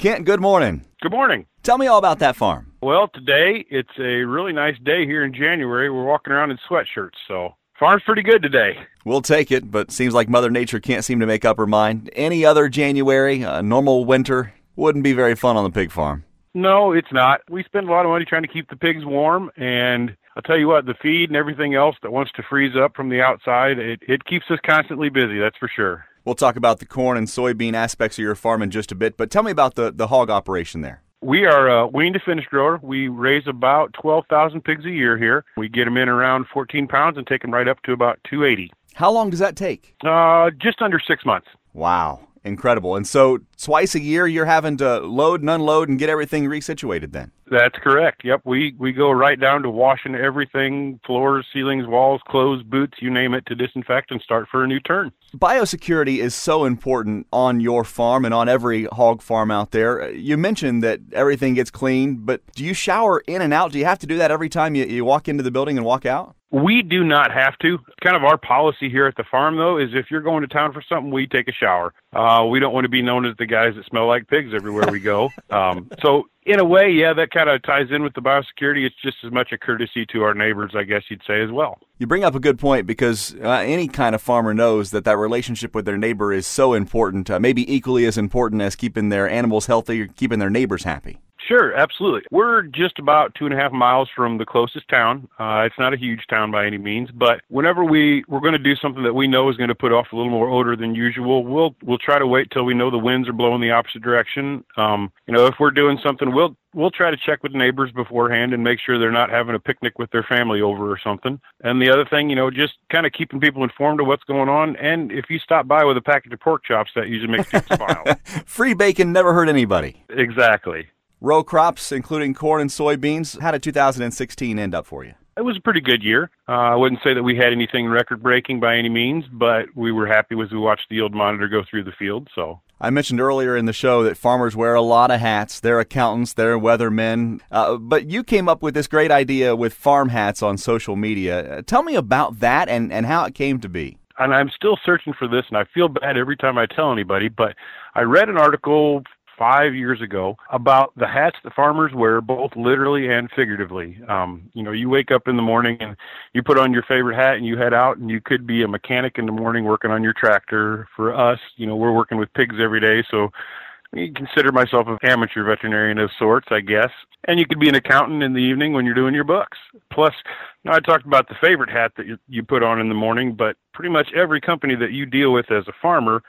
Kent, good morning. Good morning. Tell me all about that farm. Well, today it's a really nice day here in January. We're walking around in sweatshirts, so farm's pretty good today. We'll take it, but seems like Mother Nature can't seem to make up her mind. Any other January, a normal winter, wouldn't be very fun on the pig farm. No, it's not. We spend a lot of money trying to keep the pigs warm, and I'll tell you what, the feed and everything else that wants to freeze up from the outside, it, it keeps us constantly busy, that's for sure. We'll talk about the corn and soybean aspects of your farm in just a bit, but tell me about the, the hog operation there. We are a wean to finish grower. We raise about 12,000 pigs a year here. We get them in around 14 pounds and take them right up to about 280. How long does that take? Uh, just under six months. Wow. Incredible. And so twice a year you're having to load and unload and get everything resituated then. That's correct. Yep. We we go right down to washing everything, floors, ceilings, walls, clothes, boots, you name it, to disinfect and start for a new turn. Biosecurity is so important on your farm and on every hog farm out there. You mentioned that everything gets cleaned, but do you shower in and out? Do you have to do that every time you, you walk into the building and walk out? We do not have to. Kind of our policy here at the farm, though, is if you're going to town for something, we take a shower. Uh, we don't want to be known as the guys that smell like pigs everywhere we go. Um, so, in a way, yeah, that kind of ties in with the biosecurity. It's just as much a courtesy to our neighbors, I guess you'd say, as well. You bring up a good point because uh, any kind of farmer knows that that relationship with their neighbor is so important, uh, maybe equally as important as keeping their animals healthy or keeping their neighbors happy. Sure, absolutely. We're just about two and a half miles from the closest town. Uh, it's not a huge town by any means, but whenever we we're going to do something that we know is going to put off a little more odor than usual, we'll we'll try to wait till we know the winds are blowing the opposite direction. Um, you know, if we're doing something, we'll we'll try to check with neighbors beforehand and make sure they're not having a picnic with their family over or something. And the other thing, you know, just kind of keeping people informed of what's going on. And if you stop by with a package of pork chops, that usually makes people smile. Free bacon never hurt anybody. Exactly. Row crops, including corn and soybeans. How did 2016 end up for you? It was a pretty good year. Uh, I wouldn't say that we had anything record breaking by any means, but we were happy as we watched the yield monitor go through the field. So I mentioned earlier in the show that farmers wear a lot of hats. They're accountants, they're weathermen. Uh, but you came up with this great idea with farm hats on social media. Uh, tell me about that and, and how it came to be. And I'm still searching for this, and I feel bad every time I tell anybody, but I read an article five years ago about the hats that farmers wear, both literally and figuratively. Um, you know, you wake up in the morning and you put on your favorite hat and you head out, and you could be a mechanic in the morning working on your tractor. For us, you know, we're working with pigs every day, so you consider myself an amateur veterinarian of sorts, I guess. And you could be an accountant in the evening when you're doing your books. Plus, know, I talked about the favorite hat that you, you put on in the morning, but pretty much every company that you deal with as a farmer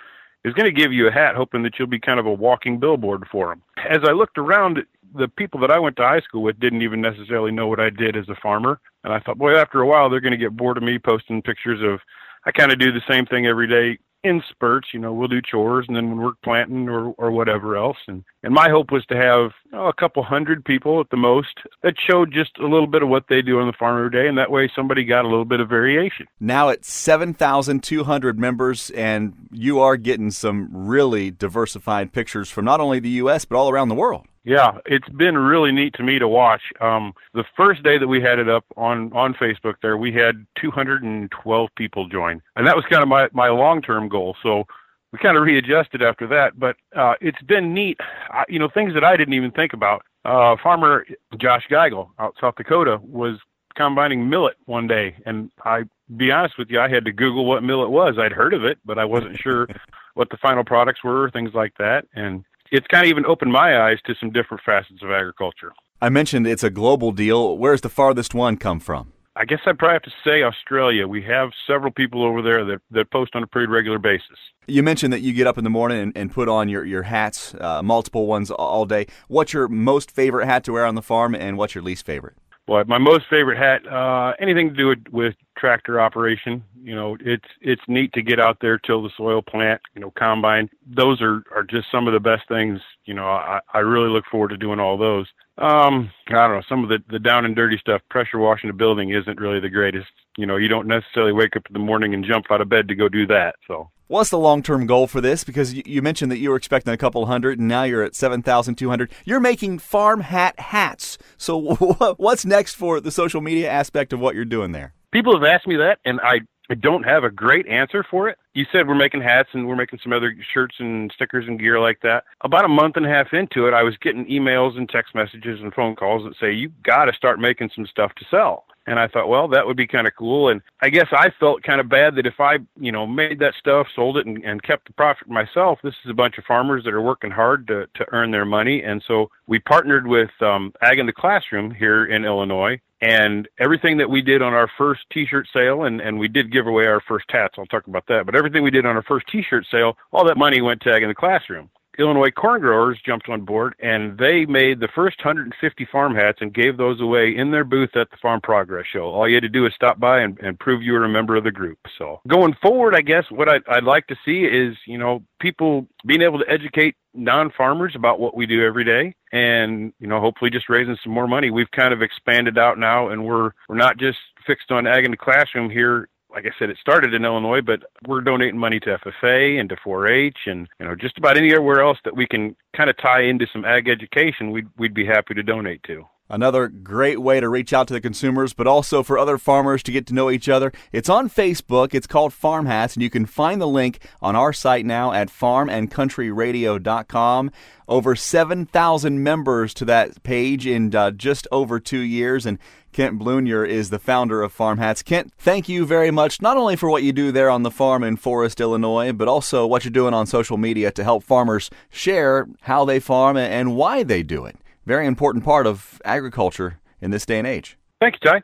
is going to give you a hat hoping that you'll be kind of a walking billboard for them. As I looked around, the people that I went to high school with didn't even necessarily know what I did as a farmer. And I thought, boy, after a while, they're going to get bored of me posting pictures of, I kind of do the same thing every day in spurts. You know, we'll do chores and then when we're planting or or whatever else. And and my hope was to have a couple hundred people at the most that showed just a little bit of what they do on the farm every day, and that way somebody got a little bit of variation. Now it's seven thousand two hundred members, and you are getting some really diversified pictures from not only the U.S. but all around the world. Yeah, it's been really neat to me to watch. Um, the first day that we had it up on on Facebook, there we had 212 people join, and that was kind of my my long term goal. So we kind of readjusted after that, but uh, it's been neat. I, you know, things that I didn't even think about. Uh, farmer Josh Geigel out South Dakota was combining millet one day, and I be honest with you, I had to Google what millet was. I'd heard of it, but I wasn't sure what the final products were, things like that, and it's kind of even opened my eyes to some different facets of agriculture. I mentioned it's a global deal. Where's the farthest one come from? I guess I'd probably have to say Australia. We have several people over there that, that post on a pretty regular basis. You mentioned that you get up in the morning and, and put on your, your hats, uh, multiple ones all day. What's your most favorite hat to wear on the farm, and what's your least favorite? Well, my most favorite hat, uh, anything to do with, with tractor operation. You know, it's it's neat to get out there, till the soil, plant, you know, combine. Those are are just some of the best things. You know, I I really look forward to doing all those. Um, I don't know, some of the the down and dirty stuff. Pressure washing a building isn't really the greatest. You know, you don't necessarily wake up in the morning and jump out of bed to go do that. So What's the long term goal for this? Because you mentioned that you were expecting a couple hundred, and now you're at 7,200. You're making farm hat hats. So, what's next for the social media aspect of what you're doing there? People have asked me that, and I I don't have a great answer for it. You said we're making hats and we're making some other shirts and stickers and gear like that. About a month and a half into it, I was getting emails and text messages and phone calls that say, you got to start making some stuff to sell. And I thought, well, that would be kind of cool. And I guess I felt kind of bad that if I, you know, made that stuff, sold it, and, and kept the profit myself, this is a bunch of farmers that are working hard to, to earn their money. And so we partnered with um, Ag in the Classroom here in Illinois. And everything that we did on our first T-shirt sale, and, and we did give away our first hats. I'll talk about that. But everything we did on our first T-shirt sale, all that money went to Ag in the Classroom. Illinois corn growers jumped on board and they made the first 150 farm hats and gave those away in their booth at the Farm Progress Show. All you had to do is stop by and, and prove you were a member of the group. So going forward, I guess what I'd, I'd like to see is, you know, people being able to educate non-farmers about what we do every day and, you know, hopefully just raising some more money. We've kind of expanded out now and we're, we're not just fixed on ag in the classroom here like I said, it started in Illinois, but we're donating money to FFA and to 4-H and you know just about anywhere else that we can kind of tie into some ag education. We'd we'd be happy to donate to. Another great way to reach out to the consumers, but also for other farmers to get to know each other. It's on Facebook. It's called Farm Hats, and you can find the link on our site now at farmandcountryradio.com. Over 7,000 members to that page in uh, just over two years, and Kent Blunier is the founder of Farm Hats. Kent, thank you very much, not only for what you do there on the farm in Forrest, Illinois, but also what you're doing on social media to help farmers share how they farm and why they do it very important part of agriculture in this day and age. Thanks, Ty.